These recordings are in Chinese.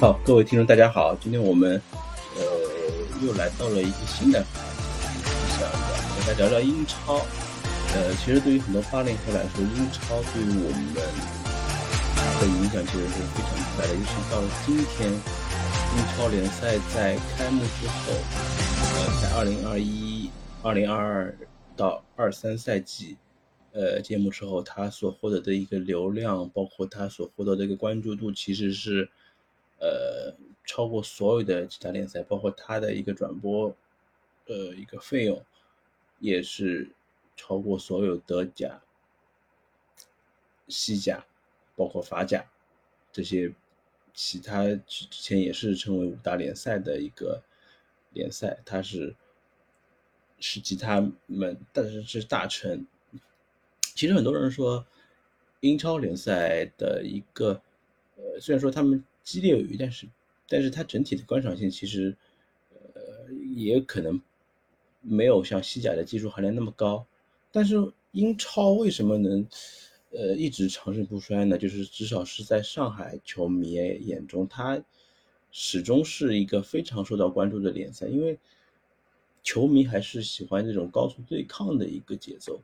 好，各位听众，大家好。今天我们呃又来到了一个新的话题，想和大家聊聊英超。呃，其实对于很多八零后来说，英超对于我们的影响其实是非常大的。尤其到了今天，英超联赛在开幕之后，呃，在二零二一、二零二二到二三赛季呃揭幕之后，他所获得的一个流量，包括他所获得的一个关注度，其实是。呃，超过所有的其他联赛，包括它的一个转播，呃，一个费用，也是超过所有德甲、西甲，包括法甲这些其他之前也是称为五大联赛的一个联赛，它是是其他们，但是是大成。其实很多人说，英超联赛的一个，呃，虽然说他们。激烈有余，但是，但是它整体的观赏性其实，呃，也可能没有像西甲的技术含量那么高。但是英超为什么能，呃，一直长盛不衰呢？就是至少是在上海球迷眼中，它始终是一个非常受到关注的联赛，因为球迷还是喜欢这种高速对抗的一个节奏，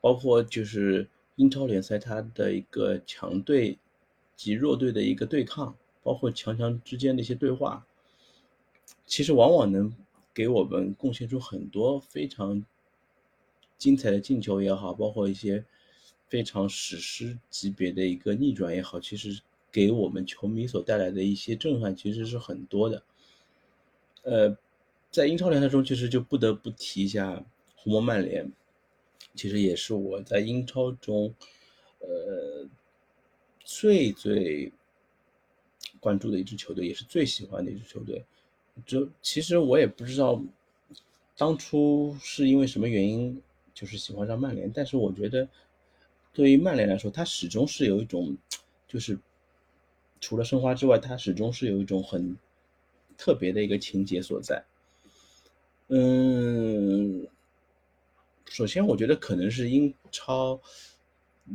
包括就是英超联赛它的一个强队。及弱队的一个对抗，包括强强之间的一些对话，其实往往能给我们贡献出很多非常精彩的进球也好，包括一些非常史诗级别的一个逆转也好，其实给我们球迷所带来的一些震撼其实是很多的。呃，在英超联赛中，其实就不得不提一下红魔曼联，其实也是我在英超中，呃。最最关注的一支球队，也是最喜欢的一支球队。就其实我也不知道当初是因为什么原因，就是喜欢上曼联。但是我觉得，对于曼联来说，它始终是有一种，就是除了申花之外，它始终是有一种很特别的一个情节所在。嗯，首先我觉得可能是英超，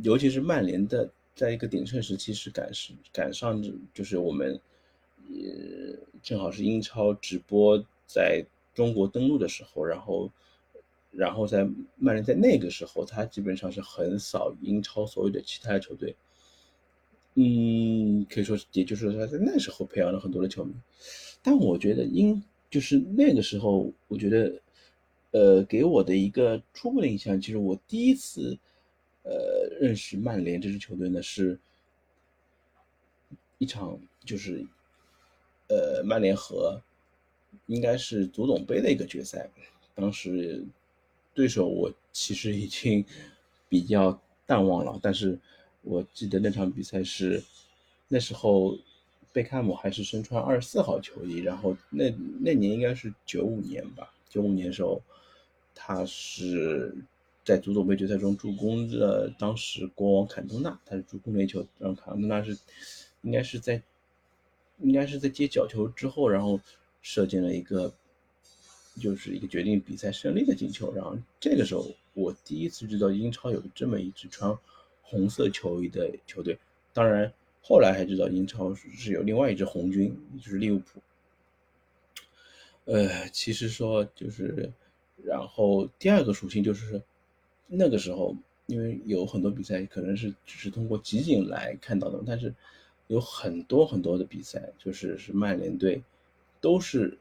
尤其是曼联的。在一个鼎盛时期是赶是赶上，就是我们也正好是英超直播在中国登陆的时候，然后，然后在曼联在那个时候，他基本上是横扫英超所有的其他球队，嗯，可以说也就是说他在那时候培养了很多的球迷，但我觉得英就是那个时候，我觉得，呃，给我的一个初步的印象就是我第一次。呃，认识曼联这支球队呢，是一场就是，呃，曼联和应该是足总杯的一个决赛。当时对手我其实已经比较淡忘了，但是我记得那场比赛是那时候贝克汉姆还是身穿二十四号球衣，然后那那年应该是九五年吧，九五年时候他是。在足总杯决赛中助攻了当时国王坎通纳，他是助攻了一球，让坎通纳是应该是在应该是在接角球之后，然后射进了一个就是一个决定比赛胜利的进球。然后这个时候，我第一次知道英超有这么一支穿红色球衣的球队。当然，后来还知道英超是有另外一支红军，就是利物浦。呃，其实说就是，然后第二个属性就是。那个时候，因为有很多比赛可能是只是通过集锦来看到的，但是有很多很多的比赛，就是是曼联队都是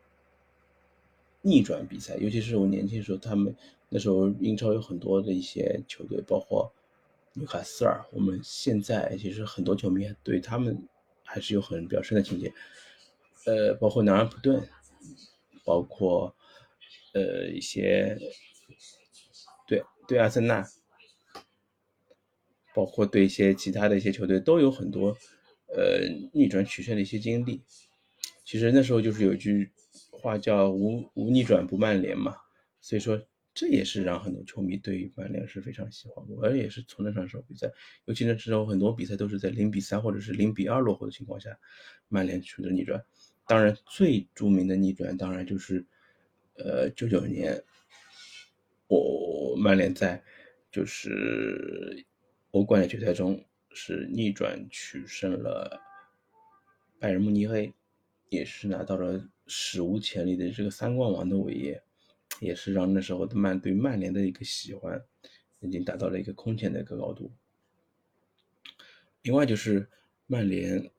逆转比赛，尤其是我年轻的时候，他们那时候英超有很多的一些球队，包括纽卡斯尔，我们现在其实很多球迷对他们还是有很比较深的情节，呃，包括南安普顿，包括呃一些。对阿森纳，包括对一些其他的一些球队都有很多，呃，逆转取胜的一些经历。其实那时候就是有一句话叫“无无逆转不曼联”嘛，所以说这也是让很多球迷对于曼联是非常喜欢。我也是从那场时候比赛，尤其那时候很多比赛都是在零比三或者是零比二落后的情况下，曼联取得逆转。当然，最著名的逆转当然就是，呃，九九年。我曼联在就是欧冠的决赛中是逆转取胜了拜仁慕尼黑也是拿到了史无前例的这个三冠王的伟业，也是让那时候的曼对曼联的一个喜欢已经达到了一个空前的一个高度。另外就是曼联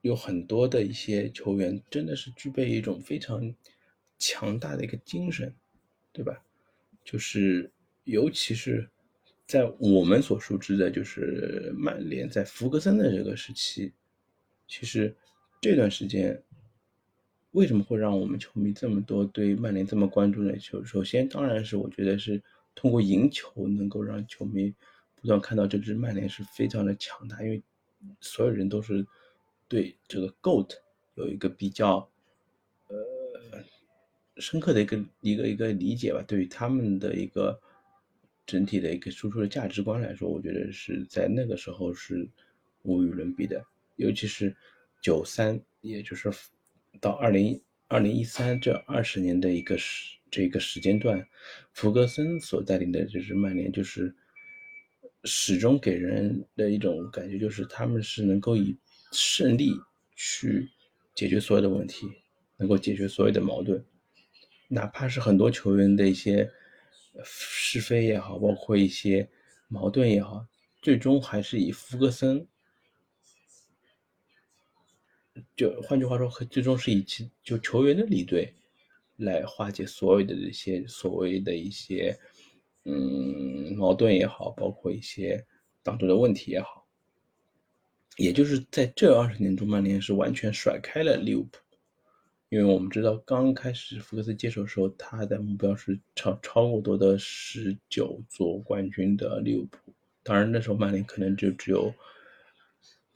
有很多的一些球员真的是具备一种非常强大的一个精神，对吧？就是尤其是在我们所熟知的，就是曼联在福格森的这个时期，其实这段时间为什么会让我们球迷这么多对曼联这么关注呢？就首先当然是我觉得是通过赢球能够让球迷不断看到这支曼联是非常的强大，因为。所有人都是对这个 GOAT 有一个比较呃深刻的一个一个一个理解吧。对于他们的一个整体的一个输出的价值观来说，我觉得是在那个时候是无与伦比的。尤其是九三，也就是到二零二零一三这二十年的一个时这个时间段，福格森所带领的就是曼联就是。始终给人的一种感觉就是，他们是能够以胜利去解决所有的问题，能够解决所有的矛盾，哪怕是很多球员的一些是非也好，包括一些矛盾也好，最终还是以福格森，就换句话说，最终是以其就球员的离队来化解所有的这些所谓的一些。嗯，矛盾也好，包括一些当中的问题也好，也就是在这二十年中，曼联是完全甩开了利物浦。因为我们知道，刚开始福克斯接手的时候，他的目标是超超过夺得十九座冠军的利物浦。当然，那时候曼联可能就只有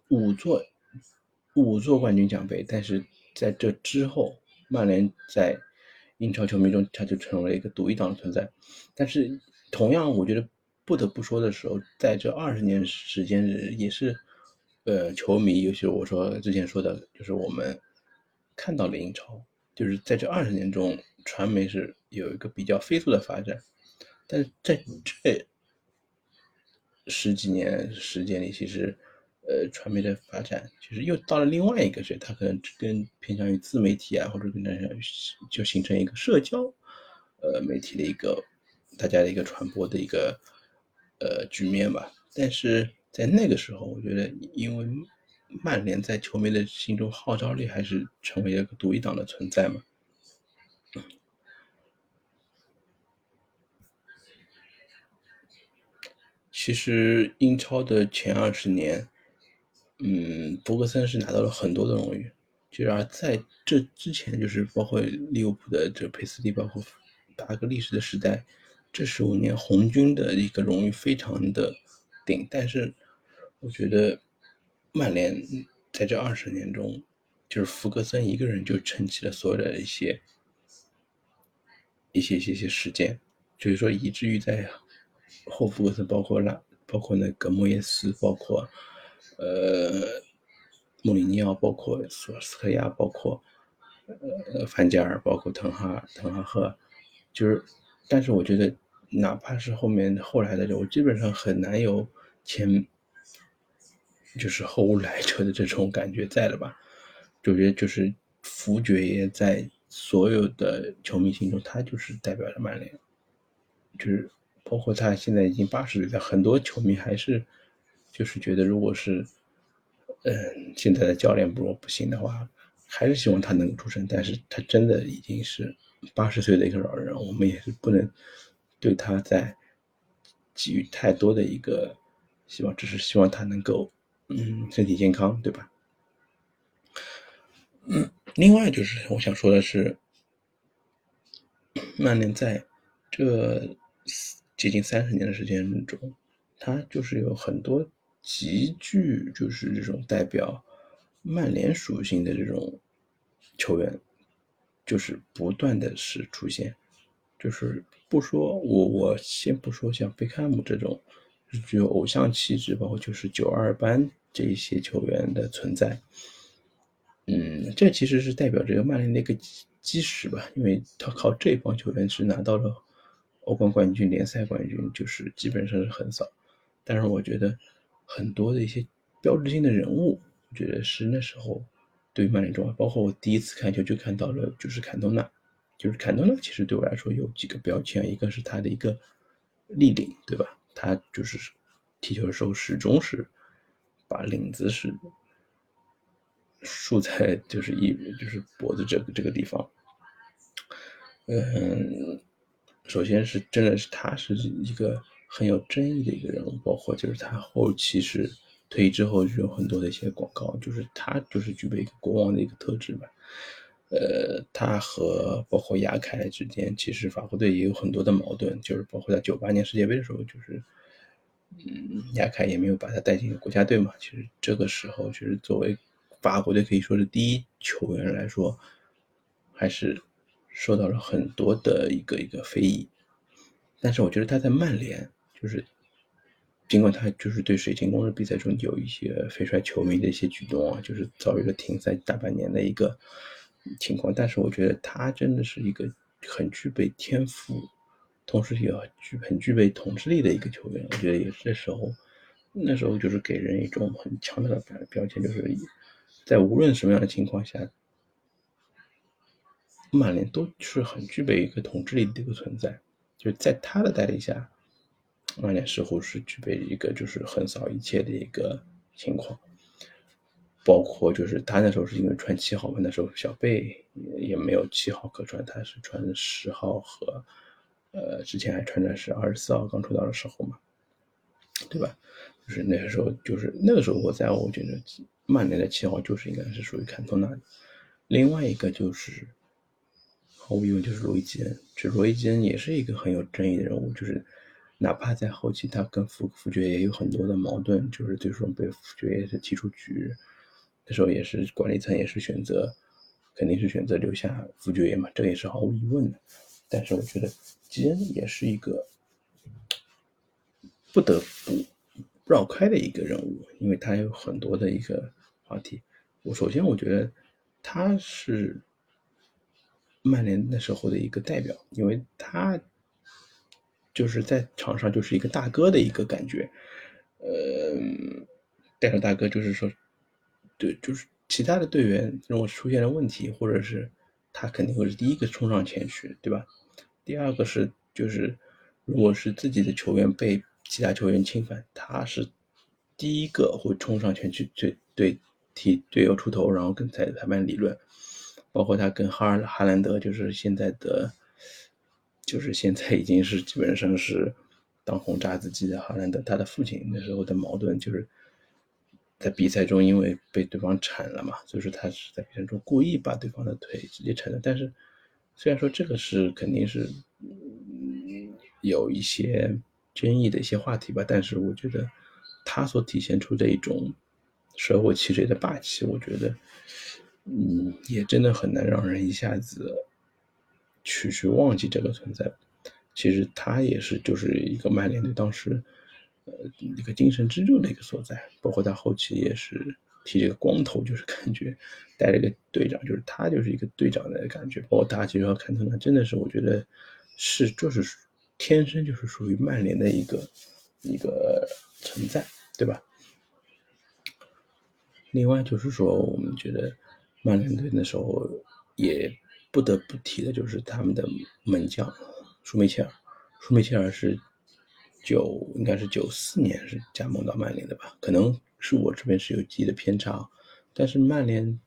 五座五座冠军奖杯。但是在这之后，曼联在英超球迷中，他就成为了一个独一档的存在。但是。同样，我觉得不得不说的时候，在这二十年时间，也是，呃，球迷，尤其我说之前说的，就是我们看到了英超，就是在这二十年中，传媒是有一个比较飞速的发展，但是在这十几年时间里，其实，呃，传媒的发展其实又到了另外一个，是它可能更偏向于自媒体啊，或者更偏向于就形成一个社交，呃，媒体的一个。大家的一个传播的一个呃局面吧，但是在那个时候，我觉得因为曼联在球迷的心中号召力还是成为一个独一档的存在嘛。其实英超的前二十年，嗯，博格森是拿到了很多的荣誉，就是而在这之前，就是包括利物浦的这佩斯利，包括八个历史的时代。这十五年红军的一个荣誉非常的顶，但是我觉得曼联在这二十年中，就是福格森一个人就撑起了所有的一些一些一些些事件，就是说以至于在后福格森，包括拉，包括那个莫耶斯，包括呃穆里尼奥，包括索斯克亚，包括呃范加尔，包括滕哈滕哈赫，就是，但是我觉得。哪怕是后面后来的，我基本上很难有前就是后无来者的这种感觉在了吧？就觉得就是福爵爷在所有的球迷心中，他就是代表着曼联，就是包括他现在已经八十岁了，很多球迷还是就是觉得，如果是嗯现在的教练不如不行的话，还是希望他能够出声。但是他真的已经是八十岁的一个老人，我们也是不能。对他在给予太多的一个希望，只是希望他能够嗯身体健康，对吧？嗯，另外就是我想说的是，曼联在这接近三十年的时间中，他就是有很多极具就是这种代表曼联属性的这种球员，就是不断的是出现。就是不说，我我先不说像贝克汉姆这种具有偶像气质，包括就是九二班这一些球员的存在，嗯，这其实是代表这个曼联的一个基基石吧，因为他靠这帮球员是拿到了欧冠冠军、联赛冠军，就是基本上是很少。但是我觉得很多的一些标志性的人物，我觉得是那时候对曼联重要。包括我第一次看球就看到了，就是坎多纳，就是坎多纳其实对我来说有几个标签，一个是他的一个立领，对吧？他就是踢球的时候始终是把领子是竖在就是一就是脖子这个这个地方。嗯，首先是真的是他是一个很有争议的一个人物，包括就是他后期是退役之后就有很多的一些广告，就是他就是具备一个国王的一个特质吧。呃，他和包括亚凯之间，其实法国队也有很多的矛盾，就是包括在九八年世界杯的时候，就是嗯，亚凯也没有把他带进国家队嘛。其实这个时候，其实作为法国队可以说是第一球员来说，还是。受到了很多的一个一个非议，但是我觉得他在曼联，就是尽管他就是对水晶宫的比赛中有一些废帅球迷的一些举动啊，就是遭遇了停赛大半年的一个情况，但是我觉得他真的是一个很具备天赋，同时也具很具备统治力的一个球员。我觉得也是那时候，那时候就是给人一种很强大的标标签，就是在无论什么样的情况下。曼联都是很具备一个统治力的一个存在，就在他的带领下，曼联似乎是具备一个就是横扫一切的一个情况。包括就是他那时候是因为穿七号嘛，那时候小贝也没有七号可穿，他是穿十号和呃之前还穿的是二十四号刚出道的时候嘛，对吧？就是那个时候就是那个时候我在我觉得曼联的七号就是应该是属于坎通纳的，另外一个就是。毫无疑问就是罗伊基恩，这罗伊基恩也是一个很有争议的人物，就是哪怕在后期他跟福福爵爷有很多的矛盾，就是最终被福爵爷是踢出局，那时候也是管理层也是选择，肯定是选择留下福爵爷嘛，这也是毫无疑问的。但是我觉得吉恩也是一个不得不绕开的一个人物，因为他有很多的一个话题。我首先我觉得他是。曼联那时候的一个代表，因为他就是在场上就是一个大哥的一个感觉，呃，带着大哥就是说，对，就是其他的队员如果出现了问题，或者是他肯定会是第一个冲上前去，对吧？第二个是就是如果是自己的球员被其他球员侵犯，他是第一个会冲上前去对对替队友出头，然后跟裁裁判理论。包括他跟哈尔哈兰德，就是现在的，就是现在已经是基本上是当红炸子鸡的哈兰德，他的父亲那时候的矛盾就是在比赛中因为被对方铲了嘛，所以说他是在比赛中故意把对方的腿直接铲了。但是虽然说这个是肯定是有一些争议的一些话题吧，但是我觉得他所体现出的一种舍我其谁的霸气，我觉得。嗯，也真的很难让人一下子去去忘记这个存在。其实他也是就是一个曼联队当时呃一个精神支柱的一个所在。包括他后期也是剃这个光头，就是 感觉带了一个队长，就是他就是一个队长的感觉。包括大家其实要看他，那真的是我觉得是就是天生就是属于曼联的一个一个存在，对吧？另外就是说，我们觉得。曼联队那时候也不得不提的就是他们的门将舒梅切尔。舒梅切尔是九应该是九四年是加盟到曼联的吧？可能是我这边是有记忆的偏差，但是曼联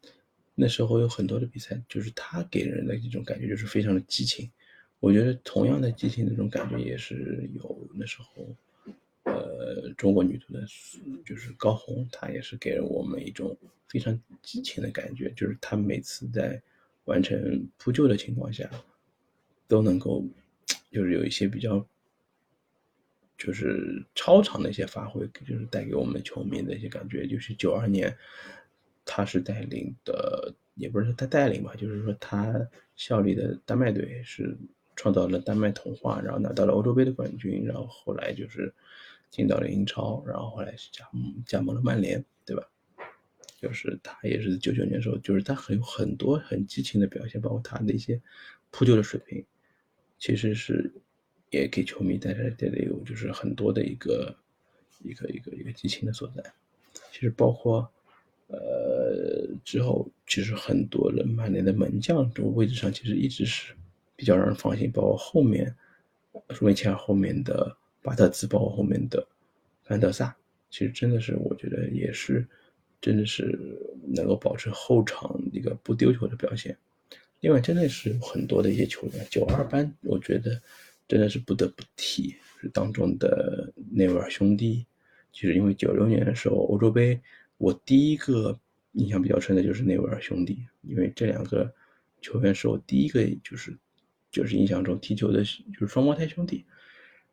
那时候有很多的比赛，就是他给人的一种感觉就是非常的激情。我觉得同样的激情那种感觉也是有那时候。呃，中国女足的，就是高红，她也是给了我们一种非常激情的感觉，就是她每次在完成扑救的情况下，都能够，就是有一些比较，就是超常的一些发挥，就是带给我们球迷的一些感觉。就是九二年，他是带领的，也不是他带领吧，就是说他效力的丹麦队是创造了丹麦童话，然后拿到了欧洲杯的冠军，然后后来就是。进到了英超，然后后来是加盟加盟了曼联，对吧？就是他也是九九年时候，就是他很有很多很激情的表现，包括他的一些扑救的水平，其实是也给球迷带来带来有就是很多的一个一个一个一个激情的所在。其实包括呃，之后其实很多的曼联的门将这个位置上其实一直是比较让人放心，包括后面舒梅切尔后面的巴特兹，包括后面的范德萨，其实真的是我觉得也是真的是能够保持后场一个不丢球的表现。另外，真的是有很多的一些球员，九二班，我觉得真的是不得不提，是当中的内维尔兄弟。其实因为九六年的时候欧洲杯，我第一个印象比较深的就是内维尔兄弟，因为这两个球员是我第一个就是就是印象中踢球的，就是双胞胎兄弟。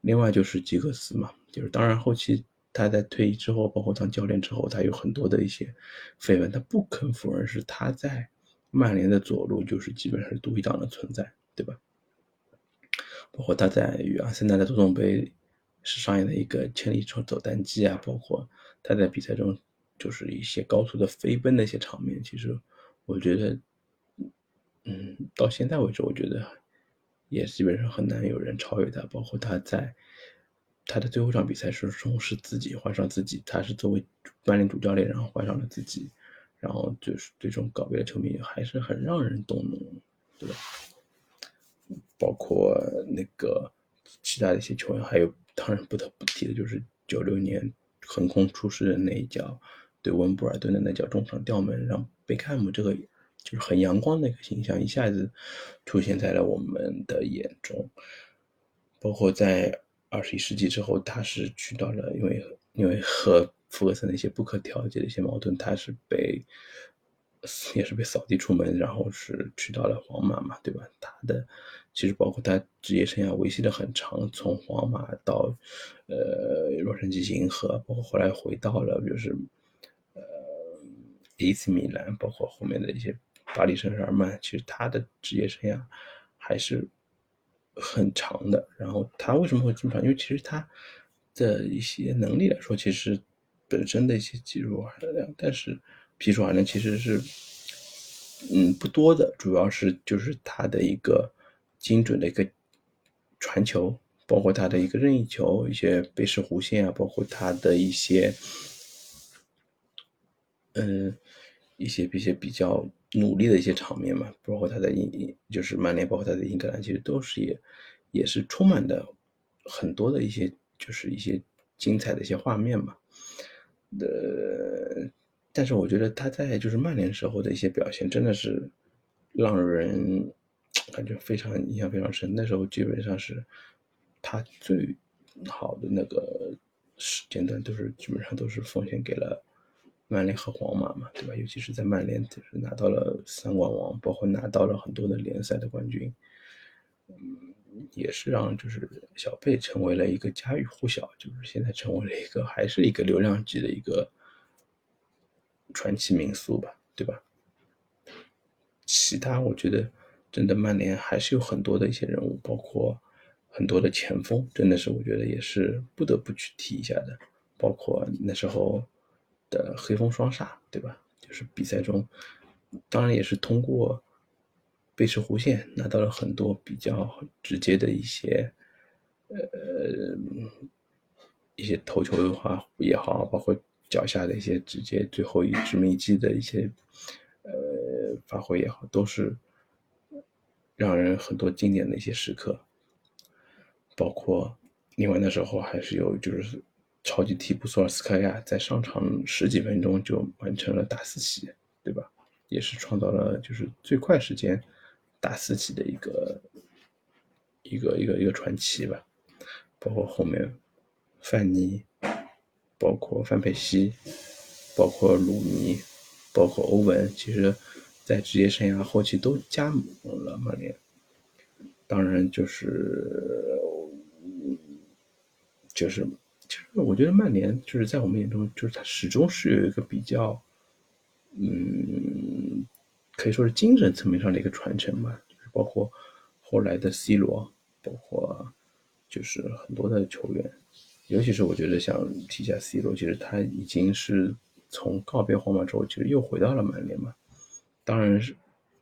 另外就是吉格斯嘛，就是当然后期他在退役之后，包括当教练之后，他有很多的一些绯闻，他不肯否认是他在。曼联的左路就是基本上是独一档的存在，对吧？包括他在与阿森纳的足总杯是上演的一个千里走走单骑啊，包括他在比赛中就是一些高速的飞奔的一些场面，其实我觉得，嗯，到现在为止，我觉得也基本上很难有人超越他。包括他在他的最后一场比赛是中是自己换上自己，他是作为曼联主教练，然后换上了自己。然后就是最终告别的球迷还是很让人动容，对吧？包括那个其他的一些球员，还有当然不得不提的就是九六年横空出世的那一脚，对温布尔顿的那脚中场吊门，让贝克汉姆这个就是很阳光的一个形象一下子出现在了我们的眼中。包括在二十一世纪之后，他是去到了，因为因为和。福格森的一些不可调节的一些矛盾，他是被也是被扫地出门，然后是去到了皇马嘛，对吧？他的其实包括他职业生涯维系的很长，从皇马到呃洛杉矶银河，包括后来回到了就是呃 AC 米兰，包括后面的一些巴黎圣日耳曼，其实他的职业生涯还是很长的。然后他为什么会这么长？因为其实他的一些能力来说，其实。本身的一些技术含量，但是技术含量其实是嗯不多的，主要是就是他的一个精准的一个传球，包括他的一个任意球，一些背式弧线啊，包括他的一些嗯一些一些比较努力的一些场面嘛，包括他在英就是曼联，包括他在英格兰，其实都是也也是充满的很多的一些就是一些精彩的一些画面嘛。呃，但是我觉得他在就是曼联时候的一些表现，真的是让人 感觉非常印象非常深。那时候基本上是他最好的那个时间段，都是基本上都是奉献给了曼联和皇马嘛，对吧？尤其是在曼联，就是拿到了三冠王，包括拿到了很多的联赛的冠军。嗯。也是让就是小贝成为了一个家喻户晓，就是现在成为了一个还是一个流量级的一个传奇名宿吧，对吧？其他我觉得真的曼联还是有很多的一些人物，包括很多的前锋，真的是我觉得也是不得不去提一下的，包括那时候的黑风双煞，对吧？就是比赛中，当然也是通过。背驰弧线拿到了很多比较直接的一些，呃，一些头球的话也好，包括脚下的一些直接最后一致命击的一些，呃，发挥也好，都是让人很多经典的一些时刻。包括另外那时候还是有就是超级替补索尔斯克亚在上场十几分钟就完成了大四喜，对吧？也是创造了就是最快时间。大四喜的一个一个一个一个传奇吧，包括后面范尼，包括范佩西，包括鲁尼，包括欧文，其实，在职业生涯后期都加盟了曼联。当然，就是就是其实我觉得曼联就是在我们眼中，就是它始终是有一个比较，嗯。可以说是精神层面上的一个传承吧，就是包括后来的 C 罗，包括就是很多的球员，尤其是我觉得像提一下 C 罗，其实他已经是从告别皇马之后，其实又回到了曼联嘛。当然是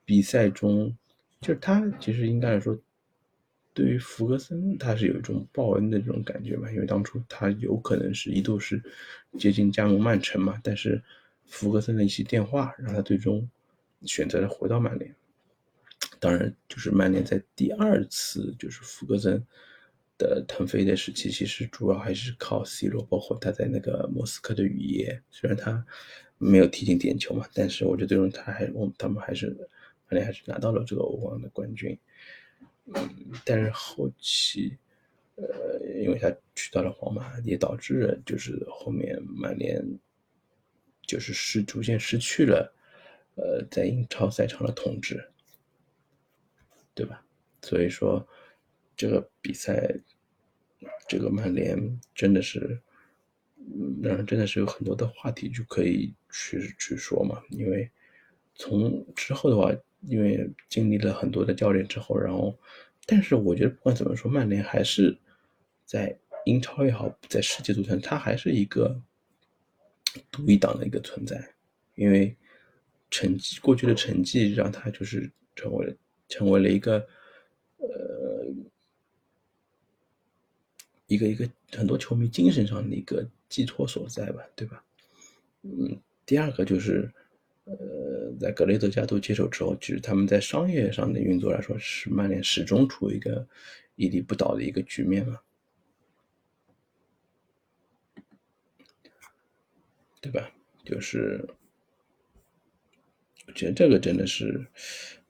比赛中，就是他其实应该来说，对于福格森，他是有一种报恩的这种感觉嘛，因为当初他有可能是一度是接近加盟曼城嘛，但是。福格森的一些电话，让他最终选择了回到曼联。当然，就是曼联在第二次就是福格森的腾飞的时期，其实主要还是靠 C 罗，包括他在那个莫斯科的雨夜，虽然他没有踢进点球嘛，但是我觉得最终他还我他们还是曼联还是拿到了这个欧冠的冠军。嗯，但是后期，呃，因为他去到了皇马，也导致了就是后面曼联就是失逐渐失去了，呃，在英超赛场的统治，对吧？所以说这个比赛，这个曼联真的是，嗯，真的是有很多的话题就可以去去说嘛。因为从之后的话。因为经历了很多的教练之后，然后，但是我觉得不管怎么说，曼联还是在英超也好，在世界足坛，它还是一个独一档的一个存在。因为成绩过去的成绩让他就是成为成为了一个呃一个一个很多球迷精神上的一个寄托所在吧，对吧？嗯，第二个就是。呃，在格雷泽家族接手之后，其实他们在商业上的运作来说，是曼联始终处于一个屹立不倒的一个局面嘛，对吧？就是，我觉得这个真的是，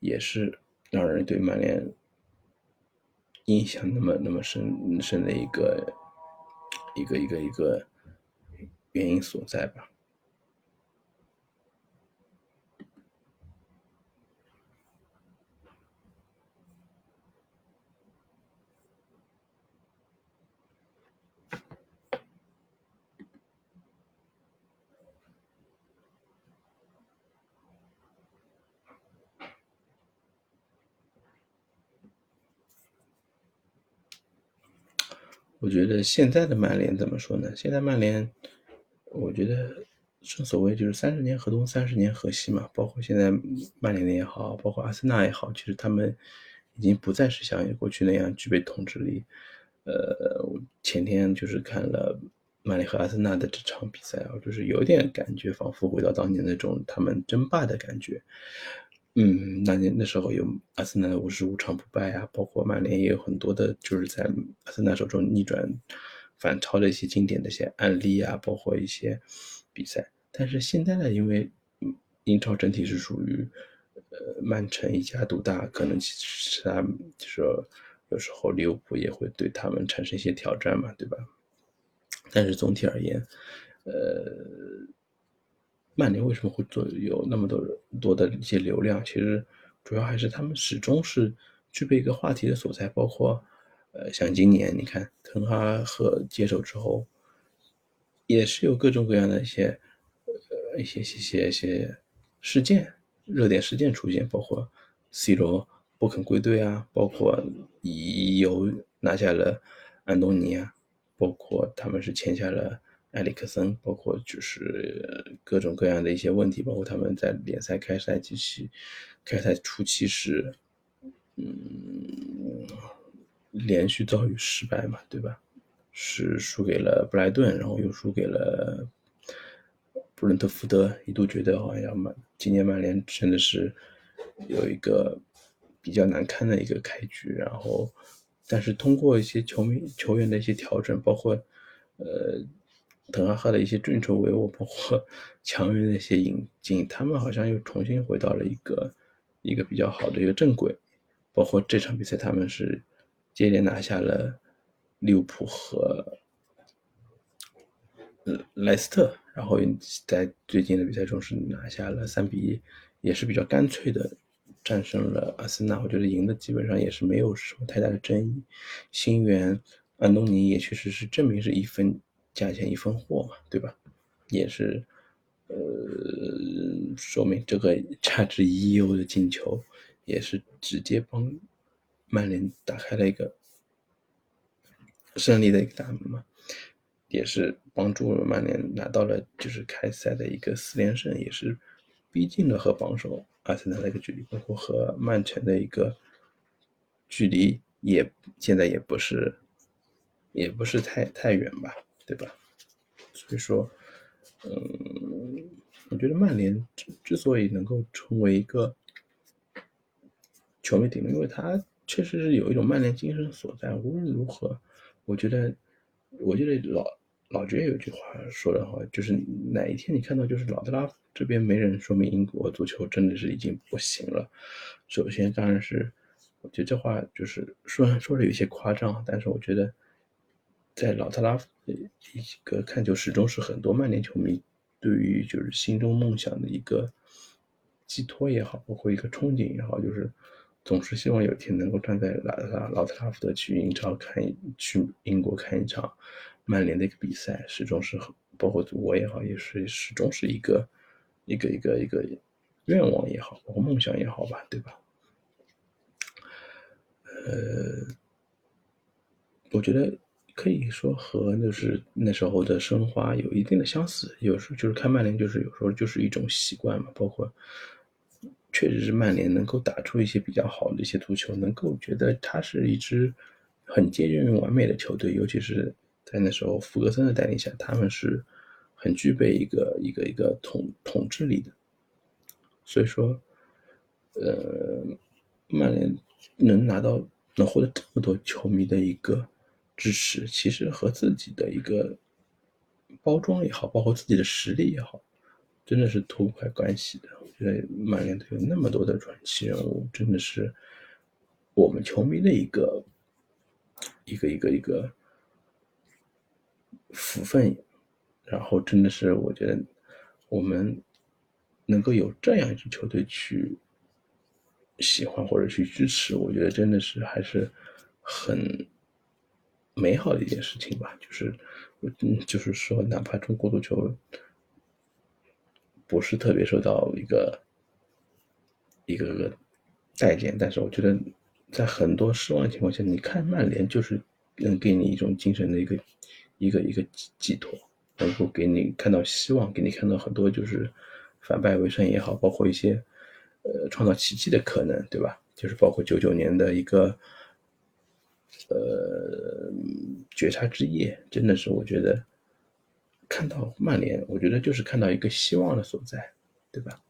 也是让人对曼联印象那么那么深深的一个一个一个一个原因所在吧。我觉得现在的曼联怎么说呢？现在曼联，我觉得正所谓就是三十年河东，三十年河西嘛。包括现在曼联的也好，包括阿森纳也好，其实他们已经不再是像过去那样具备统治力。呃，前天就是看了曼联和阿森纳的这场比赛啊，就是有点感觉，仿佛回到当年那种他们争霸的感觉。嗯，那年那时候有阿森纳五十五场不败啊，包括曼联也有很多的，就是在阿森纳手中逆转反超的一些经典的一些案例啊，包括一些比赛。但是现在呢，因为英超整体是属于呃曼城一家独大，可能其实他就说有时候利物浦也会对他们产生一些挑战嘛，对吧？但是总体而言，呃。曼联为什么会做有那么多多的一些流量？其实主要还是他们始终是具备一个话题的所在。包括呃，像今年你看滕哈赫接手之后，也是有各种各样的一些呃一些一些一些事件、热点事件出现，包括 C 罗不肯归队啊，包括有拿下了安东尼啊，包括他们是签下了。埃里克森，包括就是各种各样的一些问题，包括他们在联赛开赛及其、开赛初期时，嗯，连续遭遇失败嘛，对吧？是输给了布莱顿，然后又输给了布伦特福德，一度觉得好像曼今年曼联真的是有一个比较难堪的一个开局，然后，但是通过一些球迷球员的一些调整，包括呃。滕哈赫的一些运筹帷幄，包括 强援的一些引进，他们好像又重新回到了一个一个比较好的一个正轨。包括这场比赛，他们是接连拿下了利物浦和莱斯特，然后在最近的比赛中是拿下了三比一，也是比较干脆的战胜了阿森纳。我觉得赢的基本上也是没有什么太大的争议。新援安东尼也确实是证明是一分。价钱一分货嘛，对吧？也是，呃，说明这个价值一亿欧的进球，也是直接帮曼联打开了一个胜利的一个大门嘛，也是帮助曼联拿到了就是开赛的一个四连胜，也是逼近了和榜首阿森纳的一个距离，包括和曼城的一个距离也现在也不是也不是太太远吧。对吧？所以说，嗯，我觉得曼联之之所以能够成为一个球迷顶流，因为他确实是有一种曼联精神所在。无论如何，我觉得，我觉得老老爵有句话说的好，就是哪一天你看到就是老特拉福这边没人，说明英国足球真的是已经不行了。首先，当然是我觉得这话就是说说的有些夸张，但是我觉得在老特拉福一个看球始终是很多曼联球迷。对于就是心中梦想的一个寄托也好，包括一个憧憬也好，就是总是希望有一天能够站在老老老特拉福德去英超看去英国看一场曼联的一个比赛，始终是包括我也好，也是始终是一个一个一个一个愿望也好，包括梦想也好吧，对吧？呃，我觉得。可以说和就是那时候的申花有一定的相似，有时候就是看曼联，就是有时候就是一种习惯嘛。包括确实是曼联能够打出一些比较好的一些足球，能够觉得它是一支很接近于完美的球队，尤其是在那时候福格森的带领下，他们是很具备一个一个一个统统治力的。所以说，呃，曼联能拿到能获得这么多球迷的一个。支持其实和自己的一个包装也好，包括自己的实力也好，真的是脱不开关系的。我觉得曼联队有那么多的传奇人物，真的是我们球迷的一个一个一个一个福分。然后真的是我觉得我们能够有这样一支球队去喜欢或者去支持，我觉得真的是还是很。美好的一件事情吧，就是，嗯，就是说，哪怕中国足球不是特别受到一个一个个待见，但是我觉得，在很多失望的情况下，你看曼联就是能给你一种精神的一个一个一个寄托，能够给你看到希望，给你看到很多就是反败为胜也好，包括一些呃创造奇迹的可能，对吧？就是包括九九年的一个。呃，绝杀之夜真的是，我觉得看到曼联，我觉得就是看到一个希望的所在，对吧？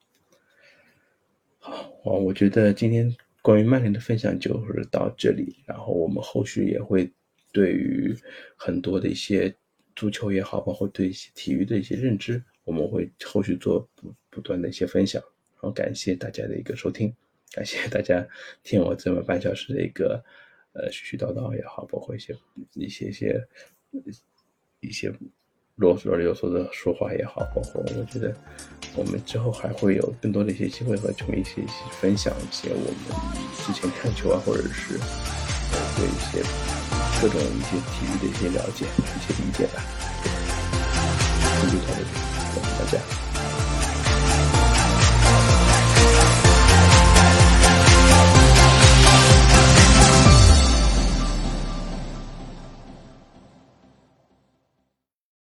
好，我我觉得今天关于曼联的分享就是到这里，然后我们后续也会对于很多的一些足球也好，包括对一些体育的一些认知，我们会后续做不不断的一些分享。然后感谢大家的一个收听，感谢大家听我这么半小时的一个。呃，絮絮叨叨也好，包括一些一些一些一些啰嗦啰嗦的说话也好，包括我觉得我们之后还会有更多的一些机会和球迷一起一起分享一些我们之前看球啊，或者是对一些各种一些体育的一些了解、一些理解吧。